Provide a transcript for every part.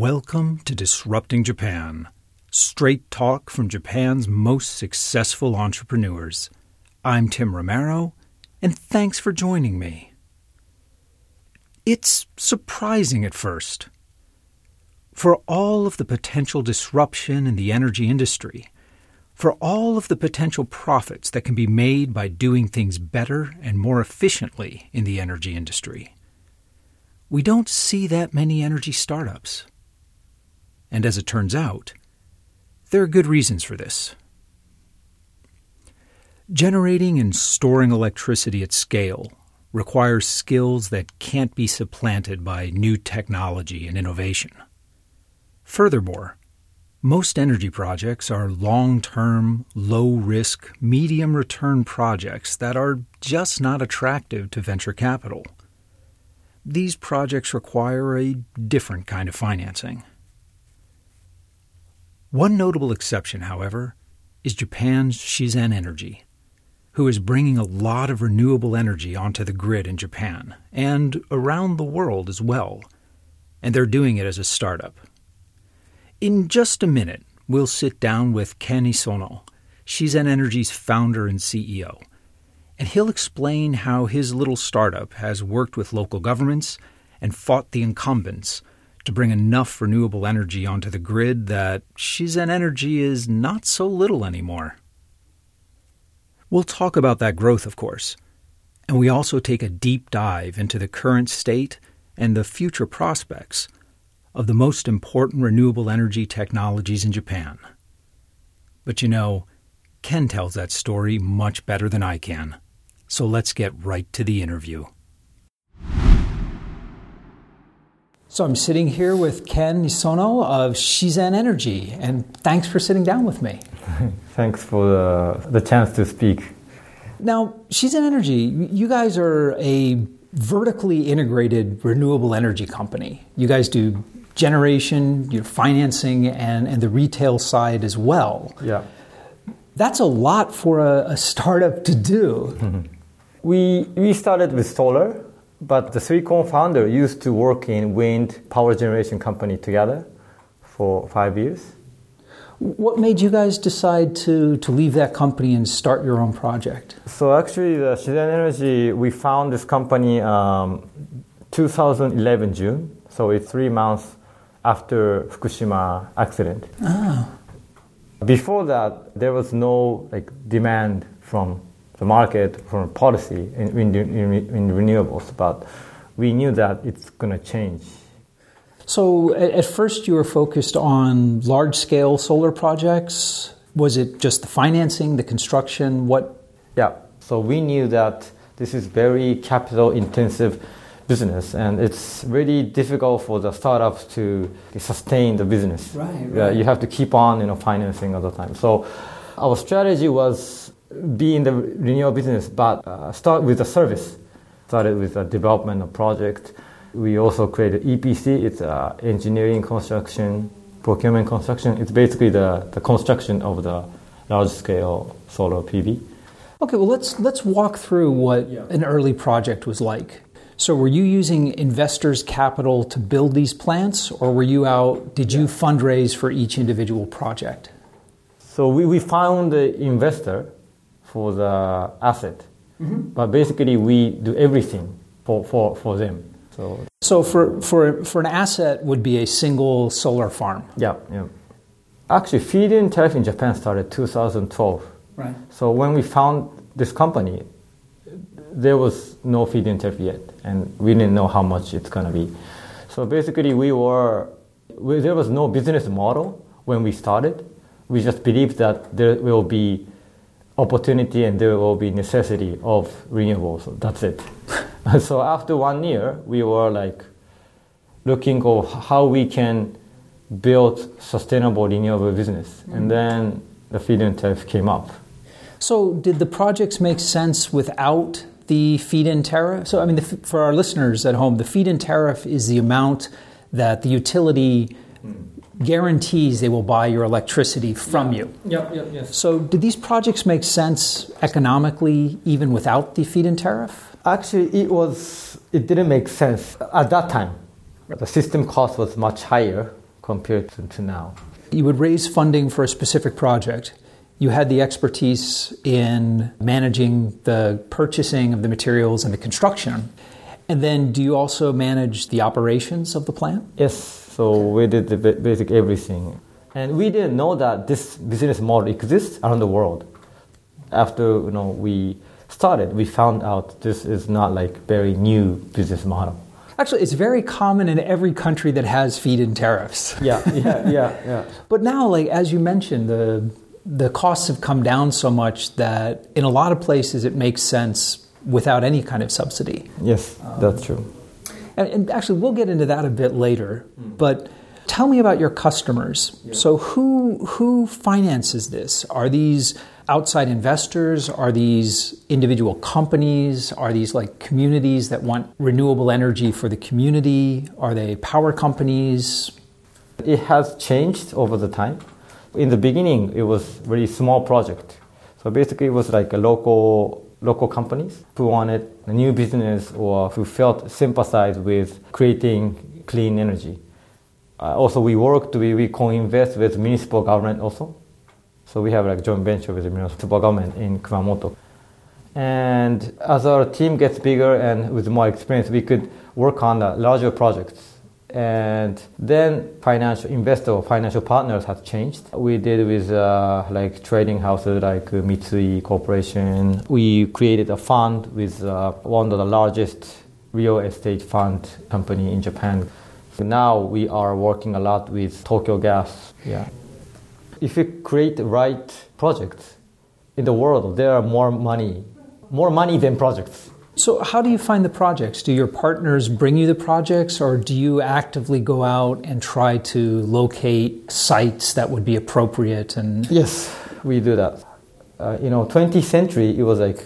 Welcome to Disrupting Japan, straight talk from Japan's most successful entrepreneurs. I'm Tim Romero, and thanks for joining me. It's surprising at first. For all of the potential disruption in the energy industry, for all of the potential profits that can be made by doing things better and more efficiently in the energy industry, we don't see that many energy startups. And as it turns out, there are good reasons for this. Generating and storing electricity at scale requires skills that can't be supplanted by new technology and innovation. Furthermore, most energy projects are long term, low risk, medium return projects that are just not attractive to venture capital. These projects require a different kind of financing. One notable exception, however, is Japan's Shizen Energy, who is bringing a lot of renewable energy onto the grid in Japan and around the world as well, and they're doing it as a startup. In just a minute, we'll sit down with Ken Isono, Shizen Energy's founder and CEO, and he'll explain how his little startup has worked with local governments and fought the incumbents to bring enough renewable energy onto the grid that Shizen Energy is not so little anymore. We'll talk about that growth, of course, and we also take a deep dive into the current state and the future prospects of the most important renewable energy technologies in Japan. But you know, Ken tells that story much better than I can. So let's get right to the interview. So I'm sitting here with Ken Isono of Shizen Energy, and thanks for sitting down with me. thanks for the, the chance to speak. Now, Shizen Energy, you guys are a vertically integrated renewable energy company. You guys do generation, your financing, and, and the retail side as well. Yeah. That's a lot for a, a startup to do. Mm-hmm. We, we started with solar but the three co-founder used to work in wind power generation company together for five years. What made you guys decide to, to leave that company and start your own project? So actually, the Shizen Energy, we found this company um, 2011 June. So it's three months after Fukushima accident. Oh. Before that, there was no like demand from the market from policy in, in, in, renewables, but we knew that it's going to change. So, at first, you were focused on large scale solar projects. Was it just the financing, the construction? What? Yeah. So, we knew that this is very capital intensive business and it's really difficult for the startups to sustain the business. Right, right. Yeah, you have to keep on you know financing all the time. So our strategy was be in the renewal business, but uh, start with a service. Started with a development of project. We also created EPC. It's uh, engineering, construction, procurement, construction. It's basically the, the construction of the large scale solar PV. Okay, well let's let's walk through what yeah. an early project was like. So were you using investors' capital to build these plants, or were you out? Did you fundraise for each individual project? So we, we found the investor for the asset. Mm-hmm. But basically, we do everything for, for, for them. So, so for, for, for an asset would be a single solar farm. Yeah, yeah. Actually, feed-in tariff in Japan started 2012. Right. So when we found this company, there was no feed-in tariff yet, and we didn't know how much it's gonna be. So basically, we were we, there was no business model when we started. We just believed that there will be opportunity and there will be necessity of renewables. That's it. so after one year, we were like looking of how we can build sustainable renewable business, mm-hmm. and then the feed-in tariff came up. So did the projects make sense without the feed-in tariff? So I mean, the, for our listeners at home, the feed-in tariff is the amount that the utility guarantees they will buy your electricity from yeah. you. Yep, yep, yes. So, do these projects make sense economically even without the feed-in tariff? Actually, it was it didn't make sense at that time. The system cost was much higher compared to, to now. You would raise funding for a specific project. You had the expertise in managing the purchasing of the materials and the construction. And then do you also manage the operations of the plant? Yes, so we did the basic everything. And we didn't know that this business model exists around the world. After you know we started, we found out this is not like very new business model. Actually, it's very common in every country that has feed-in tariffs. Yeah, yeah, yeah, yeah. But now, like as you mentioned, the the costs have come down so much that in a lot of places it makes sense without any kind of subsidy. Yes, that's true. And, and actually, we'll get into that a bit later. Mm. But tell me about your customers. So, who who finances this? Are these outside investors? Are these individual companies? Are these like communities that want renewable energy for the community? Are they power companies? It has changed over the time. In the beginning, it was very small project. So basically, it was like a local local companies who wanted new business or who felt sympathized with creating clean energy. Uh, also, we worked, we, we co-invest with municipal government also. So we have like joint venture with the municipal government in Kumamoto. And as our team gets bigger and with more experience, we could work on the larger projects. And then financial investor or financial partners have changed. We did with uh, like trading houses like uh, Mitsui Corporation. We created a fund with uh, one of the largest real estate fund company in Japan. So now we are working a lot with Tokyo Gas. Yeah. If you create the right projects in the world, there are more money, more money than projects. So, how do you find the projects? Do your partners bring you the projects, or do you actively go out and try to locate sites that would be appropriate? And Yes, we do that. Uh, you know, 20th century it was like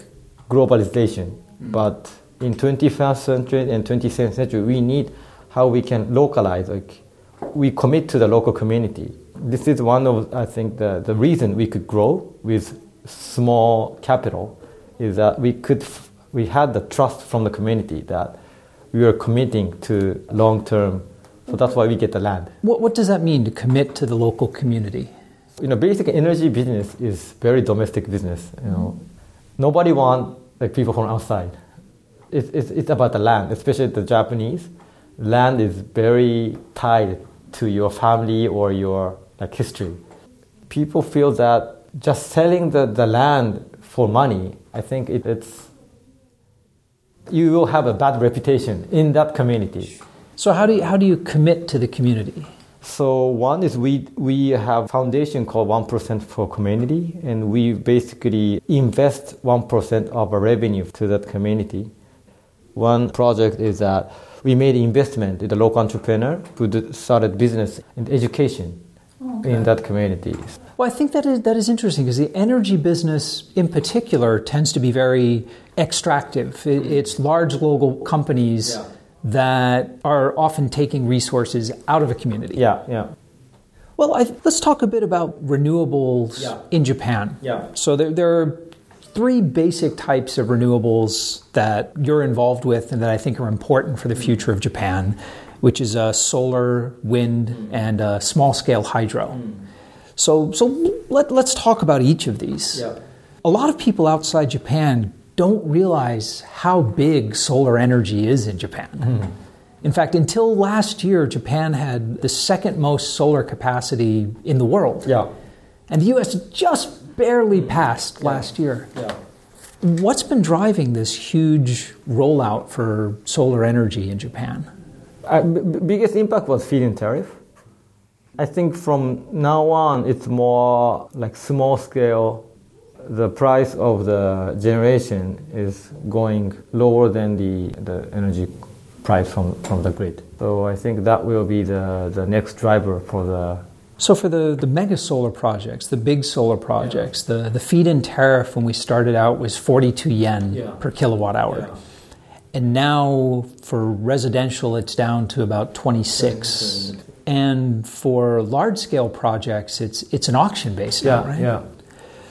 globalization, but in 21st century and 22nd century we need how we can localize. Like we commit to the local community. This is one of I think the the reason we could grow with small capital is that we could we had the trust from the community that we were committing to long term. So that's why we get the land. what, what does that mean to commit to the local community? you know, basic energy business is very domestic business. You know, nobody want like people from outside. It's, it's, it's about the land, especially the Japanese. Land is very tied to your family or your like history. People feel that just selling the, the land for money, I think it, it's you will have a bad reputation in that community. So, how do you, how do you commit to the community? So one is we we have foundation called one percent for community, and we basically invest one percent of our revenue to that community. One project is that we made investment in the local entrepreneur who started business oh, in education in that community. Well, I think that is, that is interesting because the energy business in particular tends to be very extractive. It, it's large local companies that are often taking resources out of a community. Yeah, yeah. Well, I, let's talk a bit about renewables Yeah. in Japan. Yeah. So there, there are three basic types of renewables that you're involved with and that I think are important for the future of Japan, which is uh, solar, wind, and uh, small scale hydro. So, so let, let's talk about each of these. Yeah. A lot of people outside Japan don't realize how big solar energy is in Japan. In fact, until last year, Japan had the second most solar capacity in the world. Yeah. And the US just barely passed last year. Yeah. What's been driving this huge rollout for solar energy in Japan? Uh, b- biggest impact was feed-in tariff. I think from now on, it's more like small scale. The price of the generation is going lower than the, the energy price from, from the grid. So I think that will be the, the next driver for the So, for the, the mega solar projects, the big solar projects, the, the feed in tariff when we started out was 42 yen Yeah. per kilowatt hour. And now for residential, it's down to about 26. And for large scale projects, it's, it's an auction based now, right? yeah.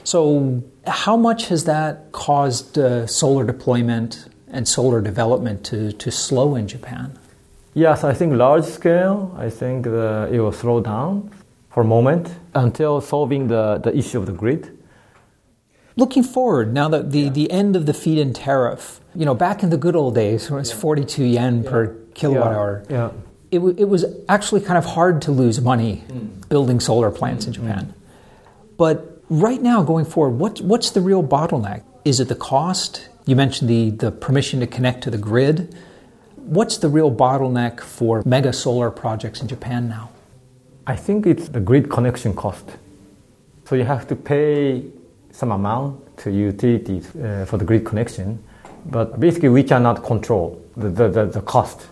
So, how much has that caused uh, solar deployment and solar development to, to slow in Japan? Yes, I think large scale, I think the, it will slow down for a moment until solving the, the issue of the grid. Looking forward, now that the, yeah. the end of the feed in tariff, you know, back in the good old days, it was 42 yen yeah. per kilowatt hour, yeah. It, w- it was actually kind of hard to lose money mm. building solar plants mm. in Japan. Mm. But right now, going forward, what, what's the real bottleneck? Is it the cost? You mentioned the, the permission to connect to the grid. What's the real bottleneck for mega solar projects in Japan now? I think it's the grid connection cost. So you have to pay some amount to utilities uh, for the grid connection, but basically we cannot control the, the, the, the cost.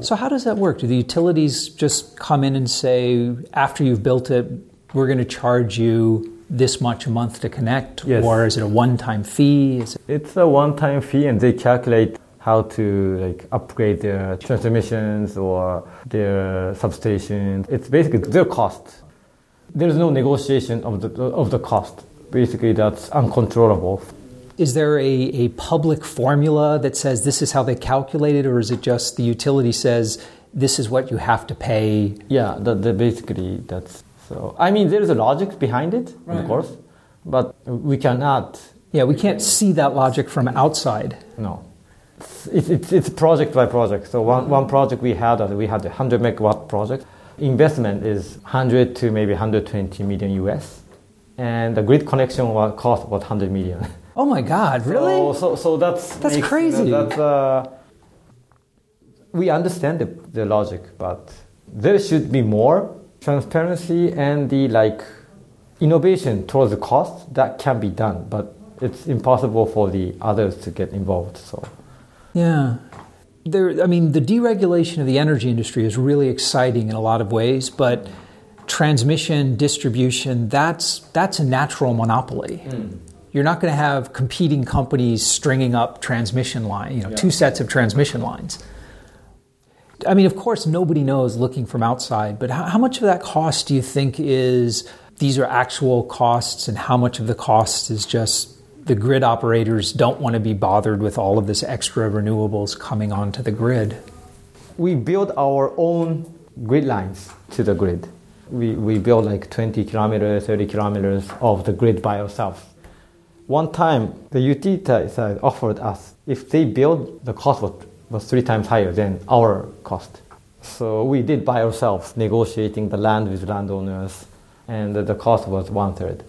So how does that work? Do the utilities just come in and say, after you've built it, we're going to charge you this much a month to connect, yes. or is it a one-time fee? It- it's a one-time fee, and they calculate how to like upgrade their transmissions or their substations. It's basically their cost. There's no negotiation of the of the cost. Basically, that's uncontrollable. Is there a, a public formula that says this is how they calculate it, or is it just the utility says this is what you have to pay? Yeah, the, the basically that's so, I mean, there is a logic behind it, right. of course, but we cannot. Yeah, we can't see that logic from outside. No. It's, it's, it's project by project. So, one, one project we had, uh, we had a 100 megawatt project. Investment is 100 to maybe 120 million US. And the grid connection cost about 100 million. Oh my God, really? So, so, so that's. That's makes, crazy. That's, uh, we understand the, the logic, but there should be more transparency and the like innovation towards the cost that can be done, but it's impossible for the others to get involved. So, yeah, there. I mean, the deregulation of the energy industry is really exciting in a lot of ways, but transmission, distribution, that's that's a natural monopoly. Mm. You're not going to have competing companies stringing up transmission line, you know, yeah. two sets of transmission lines. I mean, of course, nobody knows looking from outside, but how, how, much of that cost do you think is these are actual costs, and how much of the cost is just the grid operators don't want to be bothered with all of this extra renewables coming onto the grid? We build our own grid lines to the grid. We, we build like 20 kilometers, 30 kilometers of the grid by ourselves. One time, the utility side offered us if they build, the cost would was three times higher than our cost. So we did by ourselves, negotiating the land with landowners, and the cost was one third.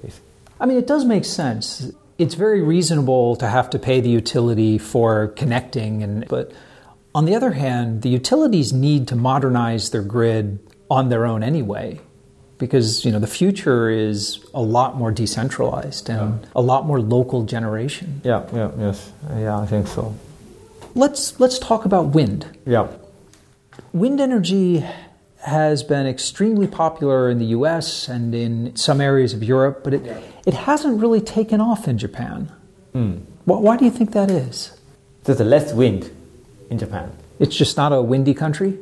I mean, it does make sense. It's very reasonable to have to pay the utility for connecting, and but on the other hand, the utilities need to modernize their grid on their own anyway, because you know the future is a lot more decentralized and yeah. a lot more local generation. Yeah, yeah, yes, yeah, I think so. Let's let's talk about wind. Yeah. Wind energy has been extremely popular in the US and in some areas of Europe, but it, yeah. it hasn't really taken off in Japan. Mm. Why, why, do you think that is? There's less wind in Japan. It's just not a windy country?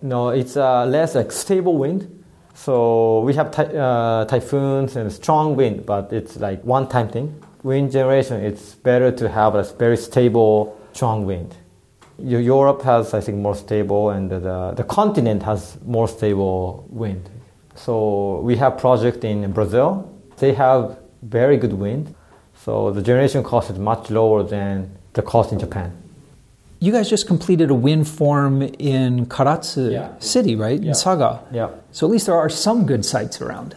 No, it's uh, less like stable wind. So we have ty- uh, typhoons and strong wind, but it's like one time thing. Wind generation, it's better to have a very stable strong wind. Europe has, I think, more stable, and the, the continent has more stable wind. So we have project in Brazil. They have very good wind. So the generation cost is much lower than the cost in Japan. You guys just completed a wind farm in Karatsu yeah. City, right? Yeah. In Saga. Yeah. So at least there are some good sites around.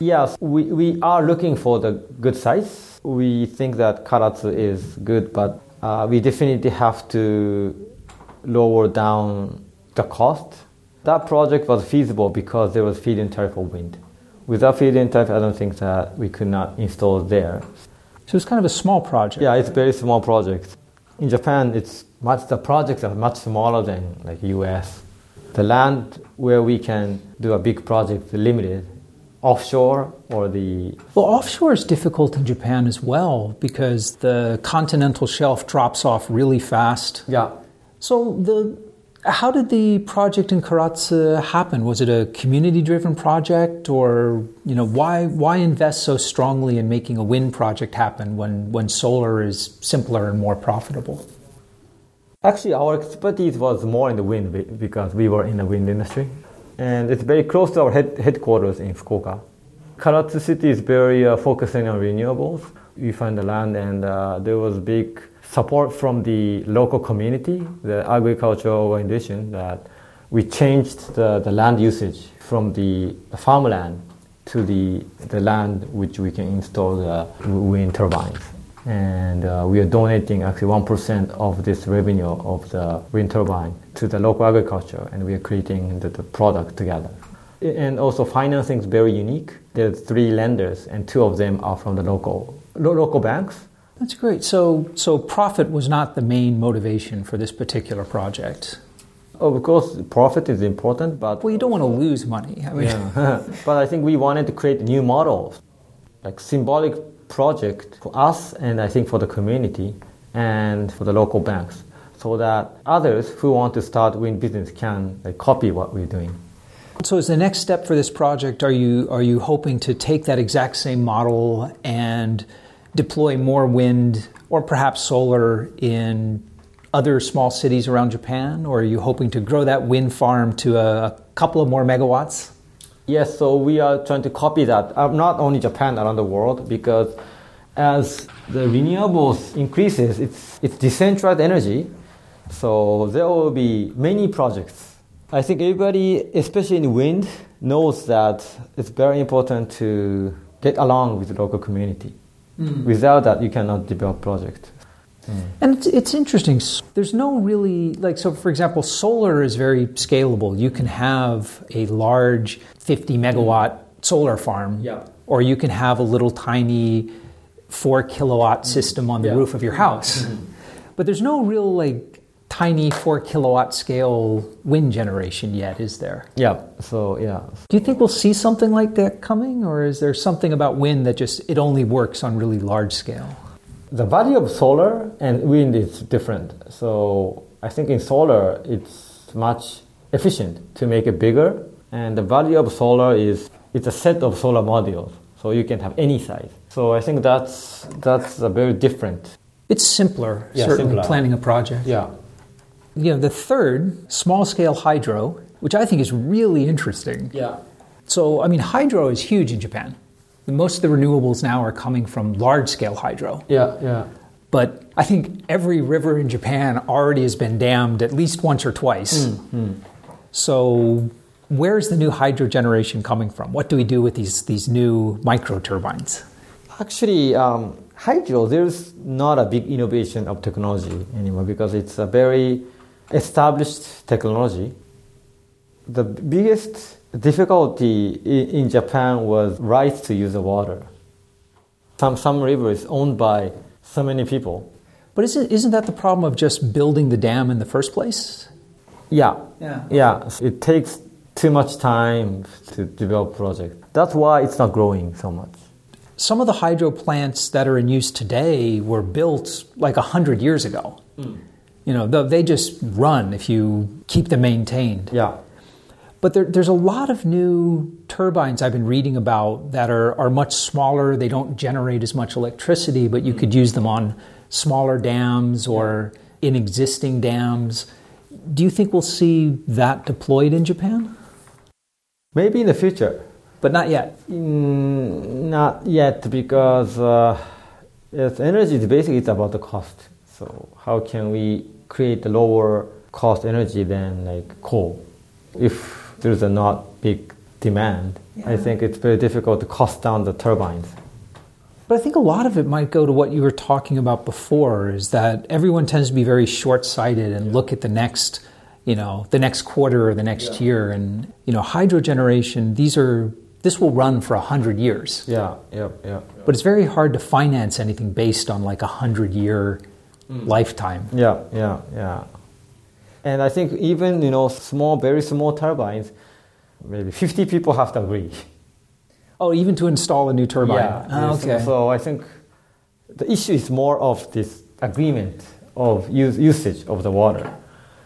Yes, we, we are looking for the good sites. We think that Karatsu is good, but uh, we definitely have to lower down the cost. That project was feasible because there was feed-in tariff for wind. Without feed-in tariff, I don't think that we could not install there. So it's kind of a small project. Yeah, it's a very small project. In Japan, it's much the projects are much smaller than like US. The land where we can do a big project is limited offshore or the well offshore is difficult in japan as well because the continental shelf drops off really fast yeah so the how did the project in Karatsu happen? Was it a community-driven project, or you know why why invest so strongly in making a wind project happen when when solar is simpler and more profitable? Actually, our expertise was more in the wind because we were in the wind industry. And it's very close to our head- headquarters in Fukuoka. Karatsu City is very uh, focusing on renewables. We found the land, and uh, there was big support from the local community, the agricultural organization, that we changed the, the land usage from the farmland to the, the land which we can install the wind turbines. And uh, we are donating actually 1% of this revenue of the wind turbine to the local agriculture, and we are creating the, the product together. And also, financing is very unique. There's three lenders, and two of them are from the local lo- local banks. That's great. So, so profit was not the main motivation for this particular project. Of course, profit is important, but Well, you don't want to lose money. I mean, Yeah. but I think we wanted to create new models, like symbolic project for us and I think for the community and for the local banks, so that others who want to start wind business can like, copy what we're doing. So, as the next step for this project, are you are you hoping to take that exact same model and deploy more wind or perhaps solar in other small cities around Japan, or are you hoping to grow that wind farm to a couple of more megawatts? Yes, so we are trying to copy that, uh, not only Japan, around the world, because as the renewables increases, it's, it's decentralized energy, so there will be many projects. I think everybody, especially in wind, knows that it's very important to get along with the local community. Without that, you cannot develop project. Hmm. And it's, it's interesting. There's no really, like, so for example, solar is very scalable. You can have a large 50 megawatt solar farm, Yeah. or you can have a little tiny 4 kilowatt hmm. system on the Yeah. roof of your house. Hmm. But there's no real, like, tiny 4 kilowatt scale wind generation yet, is there? Yeah, so yeah. Do you think we'll see something like that coming, or is there something about wind that just it only works on really large scale? The value of solar and wind is different. So I think in solar, it's much efficient to make it bigger. And the value of solar is it's a set of solar modules, so you can have any size. So I think that's that's a very different. It's simpler, Yeah, certainly, simpler. planning a project. Yeah. You know, the third, small scale hydro, which I think is really interesting. Yeah. So, I mean, hydro is huge in Japan. Most of the renewables now are coming from large scale hydro. Yeah. Yeah. But I think every river in Japan already has been dammed at least once or twice. Hmm, So, where's the new hydro generation coming from? What do we do with these, these new micro turbines? Actually, um, hydro, there's not a big innovation of technology anymore because it's a very established technology. The biggest difficulty i- in Japan was rights to use the water. Some, some river is owned by so many people. But isn't, isn't that the problem of just building the dam in the first place? Yeah, Yeah. yeah. It takes too much time to develop project. That's why it's not growing so much. Some of the hydro plants that are in use today were built like 100 years ago. Hmm. You know, they just run if you keep them maintained. Yeah. But there, there's a lot of new turbines I've been reading about that are, are much smaller. They don't generate as much electricity, but you could use them on smaller dams or in existing dams. Do you think we'll see that deployed in Japan? Maybe in the future. But not yet. Mm, not yet because uh, yes, energy is basically it's about the cost. So how can we create a lower cost energy than like coal? If there's a not big demand, I think it's very difficult to cost down the turbines. But I think a lot of it might go to what you were talking about before is that everyone tends to be very short sighted and look at the next, you know, the next quarter or the next year. And, you know, hydro generation, these are, this will run for 100 years. Yeah, yeah, yeah. But it's very hard to finance anything based on like a 100 year mm. lifetime. Yeah, yeah, yeah. And I think even you know small, very small turbines, maybe 50 people have to agree. Oh, even to install a new turbine. Yeah. Ah, yes. okay. So I think the issue is more of this agreement of use, usage of the water.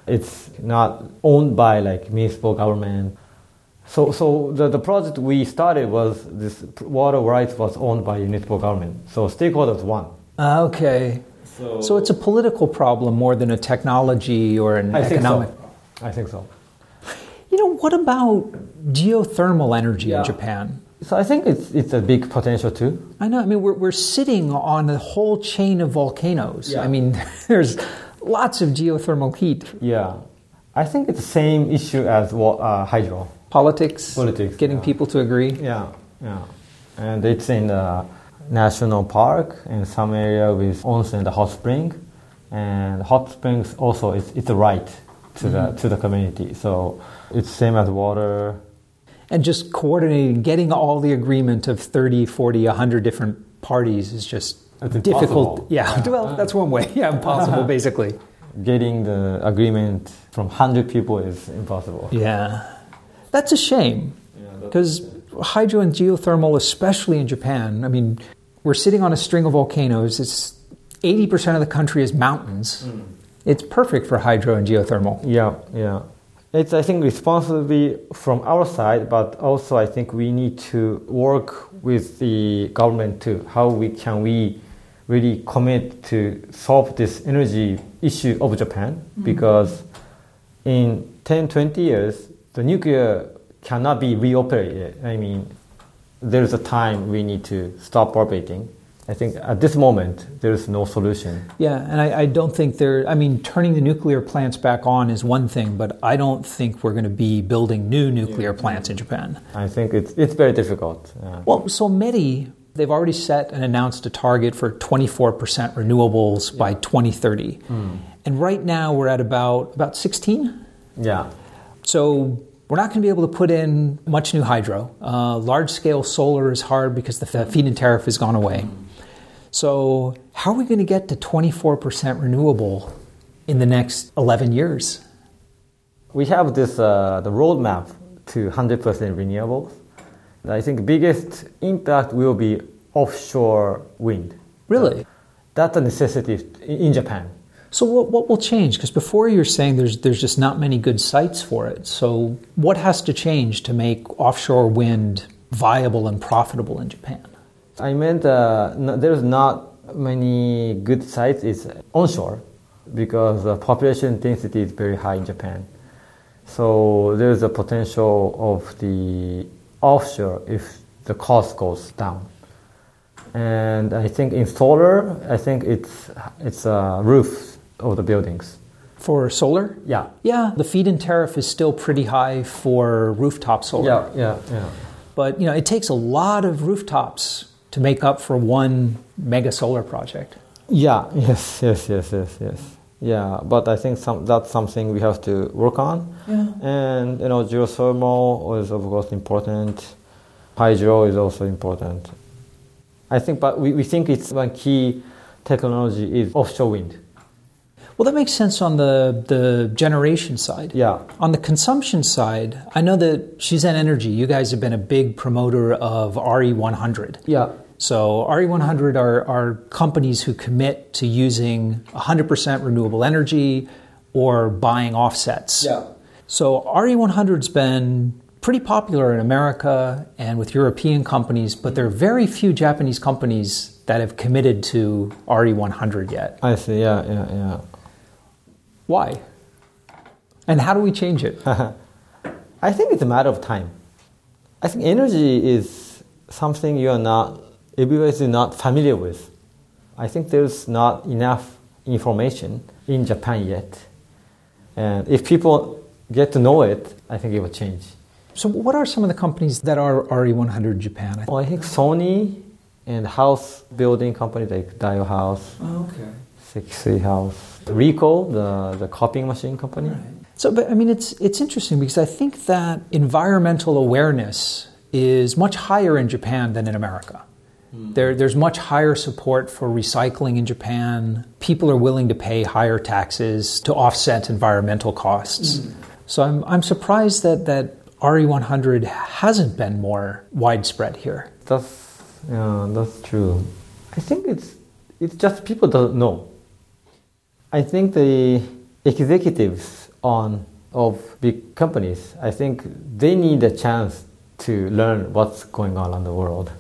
It's not owned by like municipal government. So, so the, the project we started was this water rights was owned by municipal government. So stakeholders won. Ah, okay. So it's a political problem more than a technology or an I think economic. so. I think so. You know, what about geothermal energy Yeah. in Japan? So I think it's it's a big potential too. I know. I mean, we're, we're sitting on a whole chain of volcanoes. Yeah. I mean, there's lots of geothermal heat. Yeah, I think it's the same issue as uh, hydro. Politics, Politics, getting yeah. people to agree. Yeah, yeah, and it's in the national park in some area with onsen and hot spring, and hot springs also it's, it's a right to the mm-hmm. to the community. So it's same as water. And just coordinating, getting all the agreement of 30, 40, 100 different parties is just It's difficult. impossible. Yeah, well, that's one way. Yeah, impossible, basically. Getting the agreement from hundred people is impossible. Yeah. That's a shame. Because hydro and geothermal, especially in Japan, I mean, we're sitting on a string of volcanoes. It's 80% of the country is mountains. Hmm. It's perfect for hydro and geothermal. Yeah, yeah. It's I think responsibility from our side, but also I think we need to work with the government too. How we can we really commit to solve this energy issue of Japan hmm. because in 10, 20 years the nuclear cannot be reoperated. I mean, there's a time we need to stop operating. I think at this moment there is no solution. Yeah, and I, I don't think there, I mean, turning the nuclear plants back on is one thing, but I don't think we're going to be building new nuclear plants in Japan. I think it's it's very difficult. Yeah. Well, so many they've already set and announced a target for 24% renewables by 2030. Hmm. And right now we're at about, about 16? Yeah. So we're not going to be able to put in much new hydro. Uh, large scale solar is hard because the feed in tariff has gone away. So, how are we going to get to 24% renewable in the next 11 years? We have this uh, the roadmap to 100% renewables. I think the biggest impact will be offshore wind. Really? That's a necessity in Japan. So, what, what will change? Because before you're saying there's, there's just not many good sites for it. So, what has to change to make offshore wind viable and profitable in Japan? I meant uh, n- there's not many good sites is onshore because the population density is very high in Japan. So there's a potential of the offshore if the cost goes down. And I think in solar, I think it's it's a roof of the buildings. For solar? Yeah. Yeah, the feed in tariff is still pretty high for rooftop solar. Yeah, yeah, yeah. But you know, it takes a lot of rooftops to make up for one mega solar project. Yeah, yes, yes, yes, yes, yes. Yeah, but I think some, that's something we have to work on. Yeah. And you know, geothermal is of course important. Hydro is also important. I think, but we, we think it's one key technology is offshore wind. Well, that makes sense on the, the generation side. Yeah. On the consumption side, I know that Shizen Energy, you guys have been a big promoter of RE100. Yeah. So RE100 are, are companies who commit to using 100% renewable energy or buying offsets. Yeah. So RE100's been pretty popular in America and with European companies, but there are very few Japanese companies that have committed to RE100 yet. I see. Yeah, yeah, yeah. Why? And how do we change it? I think it's a matter of time. I think energy is something you are not, everybody is not familiar with. I think there's not enough information in Japan yet. And if people get to know it, I think it will change. So, what are some of the companies that are RE100 in Japan? Well, I think Sony and house building companies like Daiwa House, Oh, okay. Sekisui House, Ricoh, the, the copying machine company. So, but I mean, it's it's interesting because I think that environmental awareness is much higher in Japan than in America. Hmm. There, there's much higher support for recycling in Japan. People are willing to pay higher taxes to offset environmental costs. Hmm. So I'm, I'm surprised that, that RE100 hasn't been more widespread here. That's yeah, that's true. I think it's it's just people don't know. I think the executives on of big companies, I think they need a chance to learn what's going on in the world.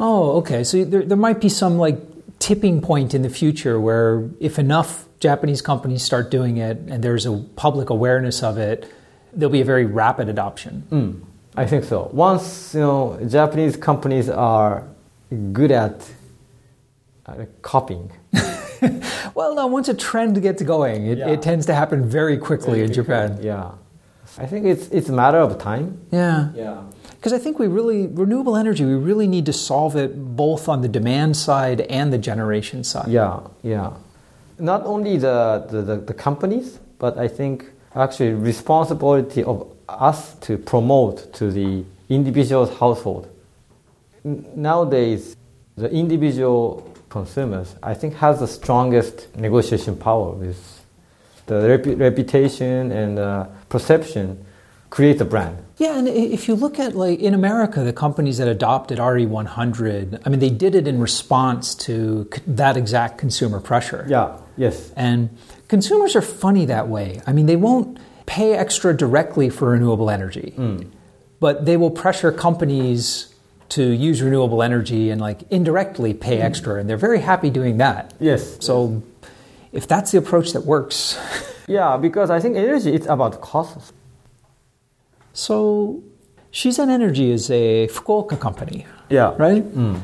Oh, okay. So there, there might be some like tipping point in the future where if enough Japanese companies start doing it and there's a public awareness of it, there'll be a very rapid adoption. Mm, I think so. Once you know Japanese companies are good at uh, copying. well, no. Once a trend gets going, it, Yeah. it tends to happen very quickly in Japan. Yeah, I think it's it's a matter of time. Yeah. Yeah. Because I think we really, renewable energy, we really need to solve it both on the demand side and the generation side. Yeah, yeah. Not only the, the, the, the companies, but I think actually responsibility of us to promote to the individual's household. N- Nowadays, the individual consumers, I think, has the strongest negotiation power with the repu- reputation and uh, perception create the brand. Yeah, and if you look at like in America, the companies that adopted RE100, I mean, they did it in response to c- that exact consumer pressure. Yeah, yes. And consumers are funny that way. I mean, they won't pay extra directly for renewable energy, but they will pressure companies to use renewable energy and like indirectly pay mm. extra, and they're very happy doing that. Yes. So, if that's the approach that works, Yeah, because I think energy it's about costs. so Shizen Energy is a Fukuoka company, Yeah. right? Mm.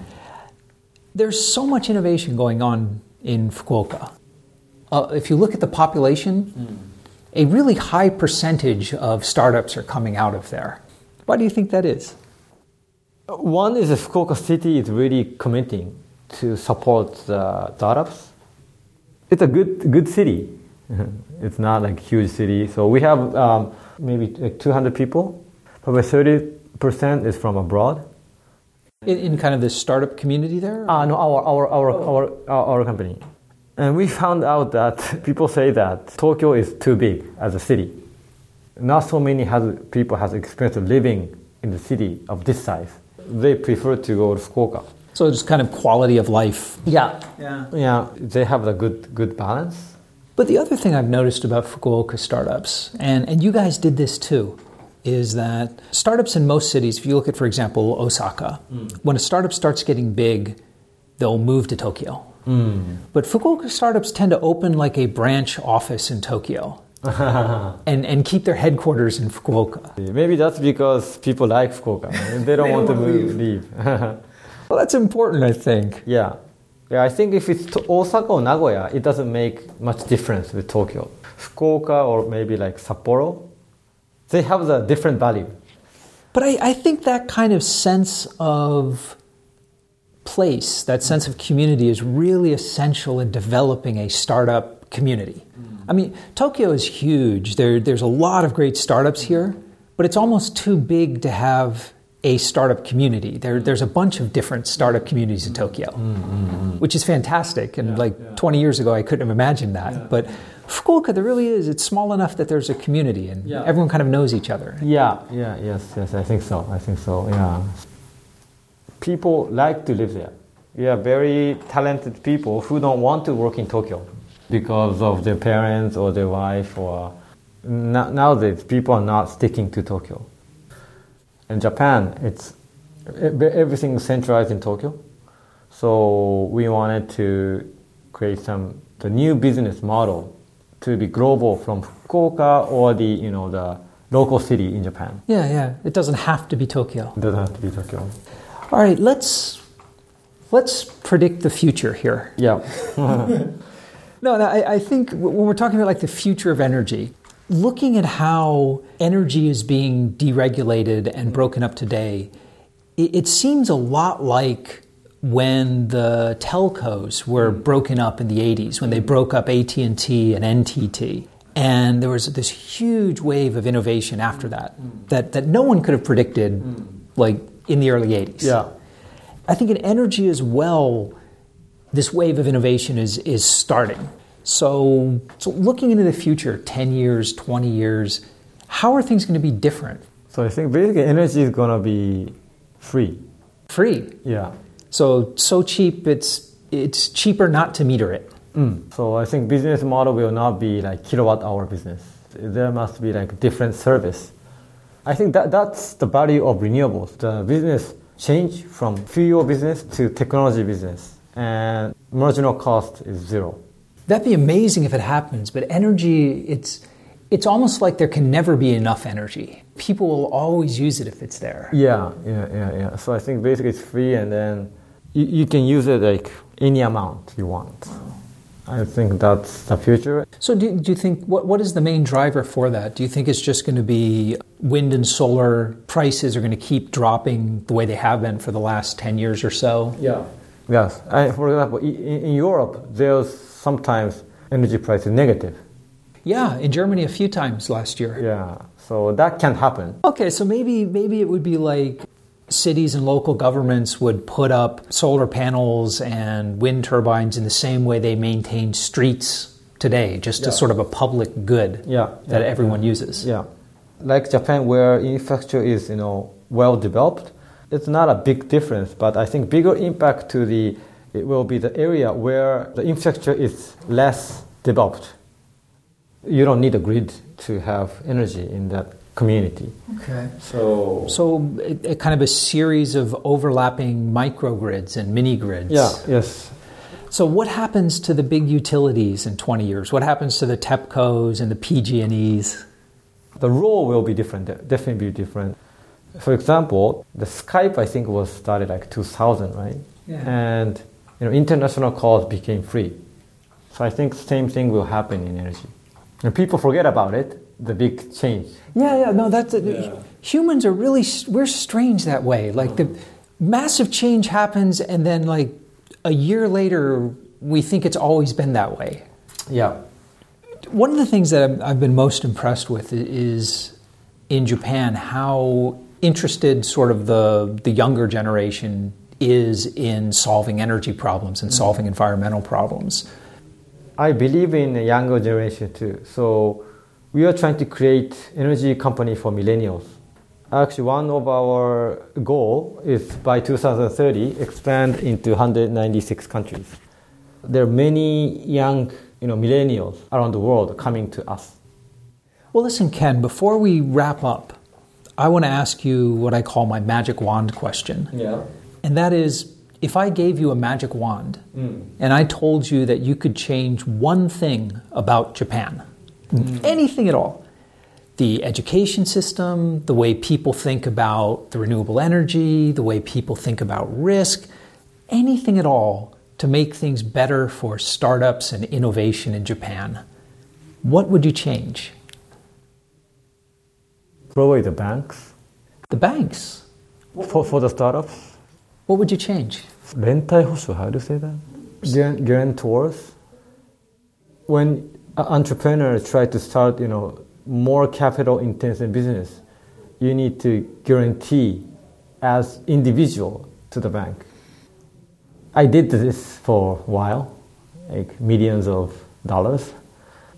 There's so much innovation going on in Fukuoka. Uh, if you look at the population, mm. a really high percentage of startups are coming out of there. Why do you think that is? One is the Fukuoka city is really committing to support the startups. It's a good good city. it's not like a huge city. So we have um, maybe like 200 people. Probably 30 percent is from abroad. In, in kind of the startup community there? Ah, no, our our our, our our our company. And we found out that people say that Tokyo is too big as a city. Not so many has, people has experience living in the city of this size. They prefer to go to Fukuoka. so it's kind of quality of life. Yeah, Yeah. yeah, they have a good good balance. But the other thing I've noticed about Fukuoka startups, and, and you guys did this too, is that startups in most cities, if you look at, for example, Osaka, hmm. when a startup starts getting big, they'll move to Tokyo. Hmm. But Fukuoka startups tend to open like a branch office in Tokyo and, and keep their headquarters in Fukuoka. Maybe that's because people like Fukuoka. and They don't want to move, leave. Well, that's important, I think. yeah, yeah. I think if it's to Osaka or Nagoya, it doesn't make much difference with Tokyo. Fukuoka or maybe like Sapporo, they have the different value. But I, I think that kind of sense of place, that sense of community, is really essential in developing a startup community. Mm. I mean, Tokyo is huge. There, there's a lot of great startups here, but it's almost too big to have a startup community. There, there's a bunch of different startup communities in Tokyo, mm, mm, mm, which is fantastic. And like 20 years ago, I couldn't have imagined that. But Fukuoka, there really is. It's small enough that there's a community and Yeah. everyone kind of knows each other. Yeah, yeah, yes, yes. I think so. I think so. Yeah. People like to live there. Yeah, very talented people who don't want to work in Tokyo because of their parents or their wife or no- nowadays people are not sticking to Tokyo. In Japan, it's everything is centralized in Tokyo. So we wanted to create some the new business model to be global from Fukuoka or the you know the local city in Japan. Yeah, yeah. It doesn't have to be Tokyo. It doesn't have to be Tokyo. All right, let's let's predict the future here. Yeah. No, no I, I think when we're talking about like the future of energy, looking at how energy is being deregulated and broken up today, it, it seems a lot like when the telcos were broken up in the 80s when they broke up AT&T and NTT and there was this huge wave of innovation after that that, that no one could have predicted like in the early 80s yeah. I think in energy as well, this wave of innovation is, is starting. So, so looking into the future, 10 years, 20 years, how are things going to be different? So I think basically energy is gonna be free. Free. Yeah. So, so cheap, it's, it's cheaper not to meter it. Mm. So I think business model will not be like kilowatt hour business. There must be like different service. I think that that's the value of renewables. The business change from fuel business to technology business. And marginal cost is zero. That'd be amazing if it happens, but energy, it's it's almost like there can never be enough energy. People will always use it if it's there. Yeah, yeah, yeah, yeah. So I think basically it's free, and then you, you can use it like any amount you want. I think that's the future. So, do, do you think what, what is the main driver for that? Do you think it's just going to be wind and solar prices are going to keep dropping the way they have been for the last 10 years or so? Yeah. Yes. I, for example, in, in Europe, there's sometimes energy price is negative. Yeah, in Germany a few times last year. Yeah. So that can happen. Okay, so maybe maybe it would be like cities and local governments would put up solar panels and wind turbines in the same way they maintain streets today, just Yeah. as sort of a public good Yeah, that yeah, everyone uses. Yeah. Like Japan, where infrastructure is you know well developed, it's not a big difference. But I think bigger impact to the it will be the area where the infrastructure is less developed. You don't need a grid to have energy in that community. Okay. So So, a, a kind of a series of overlapping microgrids and mini grids. yeah, yes, So, what happens to the big utilities in 20 years? What happens to the TEPCOs and the PG&Es? the role will be different. Definitely be different. For example, the Skype I think was started like 2000, right? Yeah. And you know, international calls became free. So I think the same thing will happen in energy. And people forget about it. The big change. Yeah, yeah, no, that's humans are really we're strange that way. Like the massive change happens, and then like a year later, we think it's always been that way. Yeah. One of the things that I'm- I've been most impressed with is in Japan how interested sort of the the younger generation is in solving energy problems and mm. solving environmental problems. I believe in the younger generation too. So we are trying to create energy company for millennials. Actually, one of our goal is by 2030 expand into 196 countries. There are many young, you know, millennials around the world coming to us. Well, listen, Ken, before we wrap up, I want to ask you what I call my magic wand question. Yeah. And that is if I gave you a magic wand hmm. and I told you that you could change one thing about Japan, hmm. anything at all, the education system, the way people think about the renewable energy, the way people think about risk, anything at all to make things better for startups and innovation in Japan, what would you change? Probably the banks. The banks? For, for the startups. What would you change? Rentai hosu, how do you say that? Guarantors. When entrepreneurs try to start, you know, more capital intensive business, you need to guarantee as individual to the bank. I did this for a while, like millions of dollars.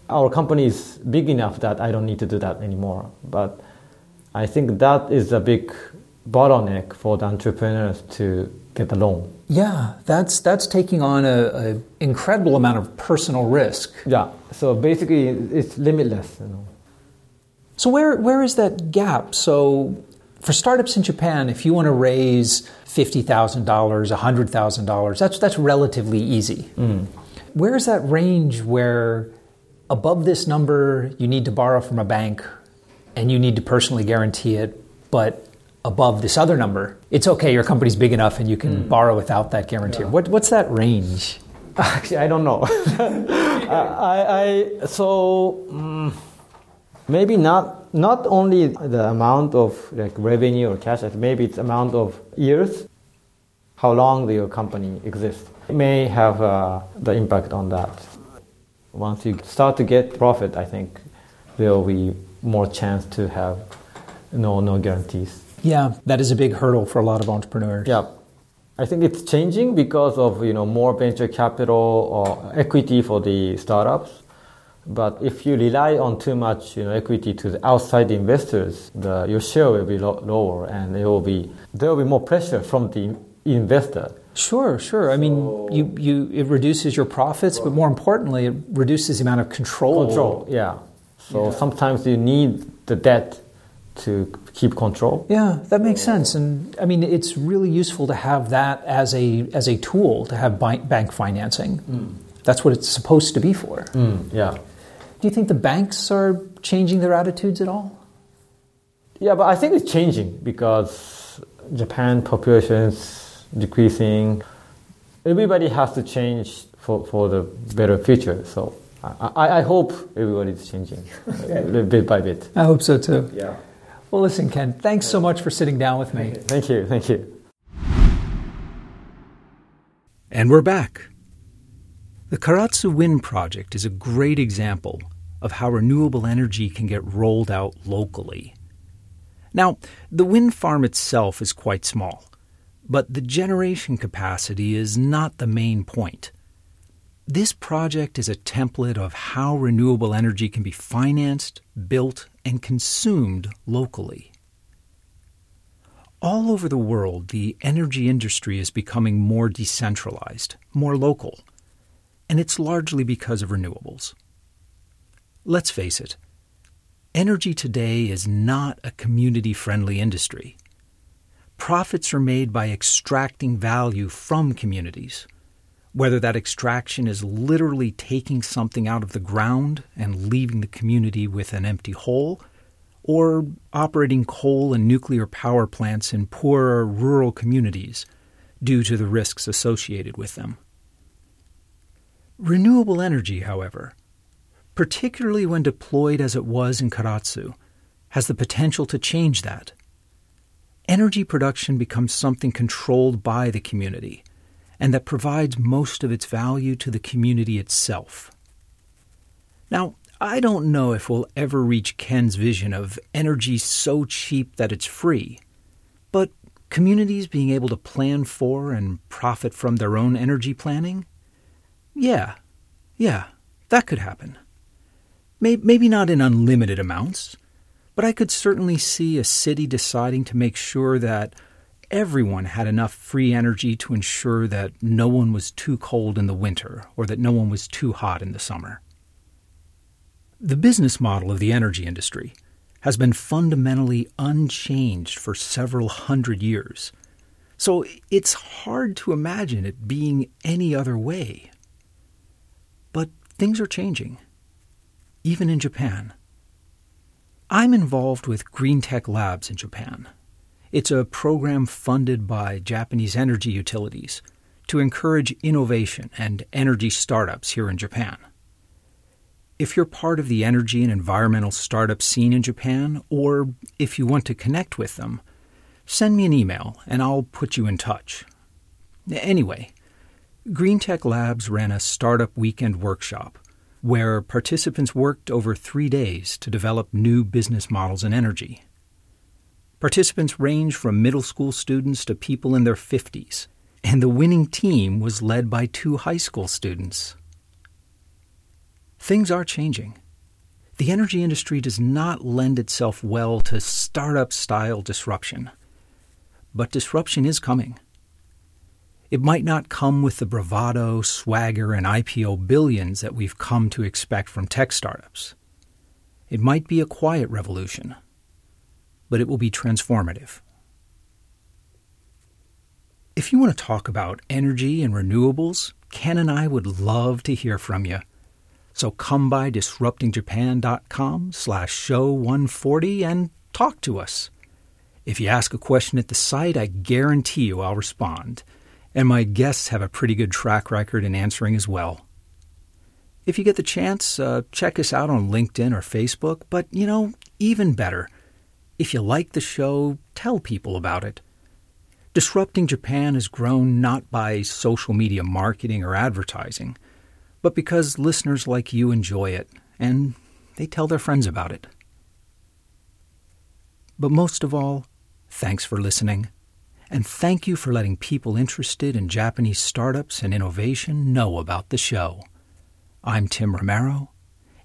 Our company is big enough that I don't need to do that anymore. But I think that is a big bottleneck for the entrepreneurs to get a loan. Yeah, that's that's taking on a, a incredible amount of personal risk. Yeah. So basically, it's limitless. You know. So where where is that gap? So for startups in Japan, if you want to raise fifty thousand dollars, hundred thousand dollars, that's that's relatively easy. Mm. Where is that range where above this number you need to borrow from a bank and you need to personally guarantee it, but above this other number, it's okay, your company's big enough and you can borrow without that guarantee. What, what's that range? Actually, I don't know. I, I so mm, maybe not not only the amount of like revenue or cash, maybe it's amount of years, how long your company exists It may have uh, the impact on that. Once you start to get profit, I think there will be more chance to have no no guarantees. Yeah, that is a big hurdle for a lot of entrepreneurs. Yeah. I think it's changing because of you know more venture capital or equity for the startups. But if you rely on too much you know equity to the outside investors, the, your share will be lo- lower, and it will be there will be more pressure from the investor. Sure, sure. I mean, you, you it reduces your profits, but more importantly, it reduces the amount of control. Control, yeah. So Yeah. sometimes you need the debt to keep control. Yeah, that makes sense. And I mean, it's really useful to have that as a as a tool to have bank financing. Mm. That's what it's supposed to be for. Mm, yeah. Do you think the banks are changing their attitudes at all? Yeah, but I think it's changing because Japan population is decreasing. Everybody has to change for, for the better future. So I, I hope everybody's changing bit by bit. I hope so too. Yeah. Well, listen, Ken, thanks so much for sitting down with me. Thank you. Thank you. And we're back. The Karatsu Wind Project is a great example of how renewable energy can get rolled out locally. Now, the wind farm itself is quite small, but the generation capacity is not the main point. This project is a template of how renewable energy can be financed, built, and consumed locally. All over the world, the energy industry is becoming more decentralized, more local and it's largely because of renewables. Let's face it, energy today is not a community friendly industry. Profits are made by extracting value from communities, whether that extraction is literally taking something out of the ground and leaving the community with an empty hole, or operating coal and nuclear power plants in poorer rural communities due to the risks associated with them. Renewable energy, however, particularly when deployed as it was in Karatsu, has the potential to change that. Energy production becomes something controlled by the community and that provides most of its value to the community itself. Now, I don't know if we'll ever reach Ken's vision of energy so cheap that it's free, but communities being able to plan for and profit from their own energy planning yeah, yeah, that could happen. Maybe not in unlimited amounts, but I could certainly see a city deciding to make sure that everyone had enough free energy to ensure that no one was too cold in the winter or that no one was too hot in the summer. The business model of the energy industry has been fundamentally unchanged for several hundred years, so it's hard to imagine it being any other way. But things are changing, even in Japan. I'm involved with Green Tech Labs in Japan. It's a program funded by Japanese energy utilities to encourage innovation and energy startups here in Japan. If you're part of the energy and environmental startup scene in Japan, or if you want to connect with them, send me an email and I'll put you in touch. Anyway, GreenTech Labs ran a startup weekend workshop where participants worked over three days to develop new business models in energy. Participants ranged from middle school students to people in their 50s, and the winning team was led by two high school students. Things are changing. The energy industry does not lend itself well to startup style disruption. But disruption is coming. It might not come with the bravado, swagger, and IPO billions that we've come to expect from tech startups. It might be a quiet revolution, but it will be transformative. If you want to talk about energy and renewables, Ken and I would love to hear from you. So come by disruptingjapan.com slash show 140 and talk to us. If you ask a question at the site, I guarantee you I'll respond – and my guests have a pretty good track record in answering as well. If you get the chance, uh, check us out on LinkedIn or Facebook, but you know, even better, if you like the show, tell people about it. Disrupting Japan has grown not by social media marketing or advertising, but because listeners like you enjoy it and they tell their friends about it. But most of all, thanks for listening. And thank you for letting people interested in Japanese startups and innovation know about the show. I'm Tim Romero,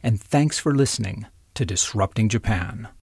and thanks for listening to Disrupting Japan.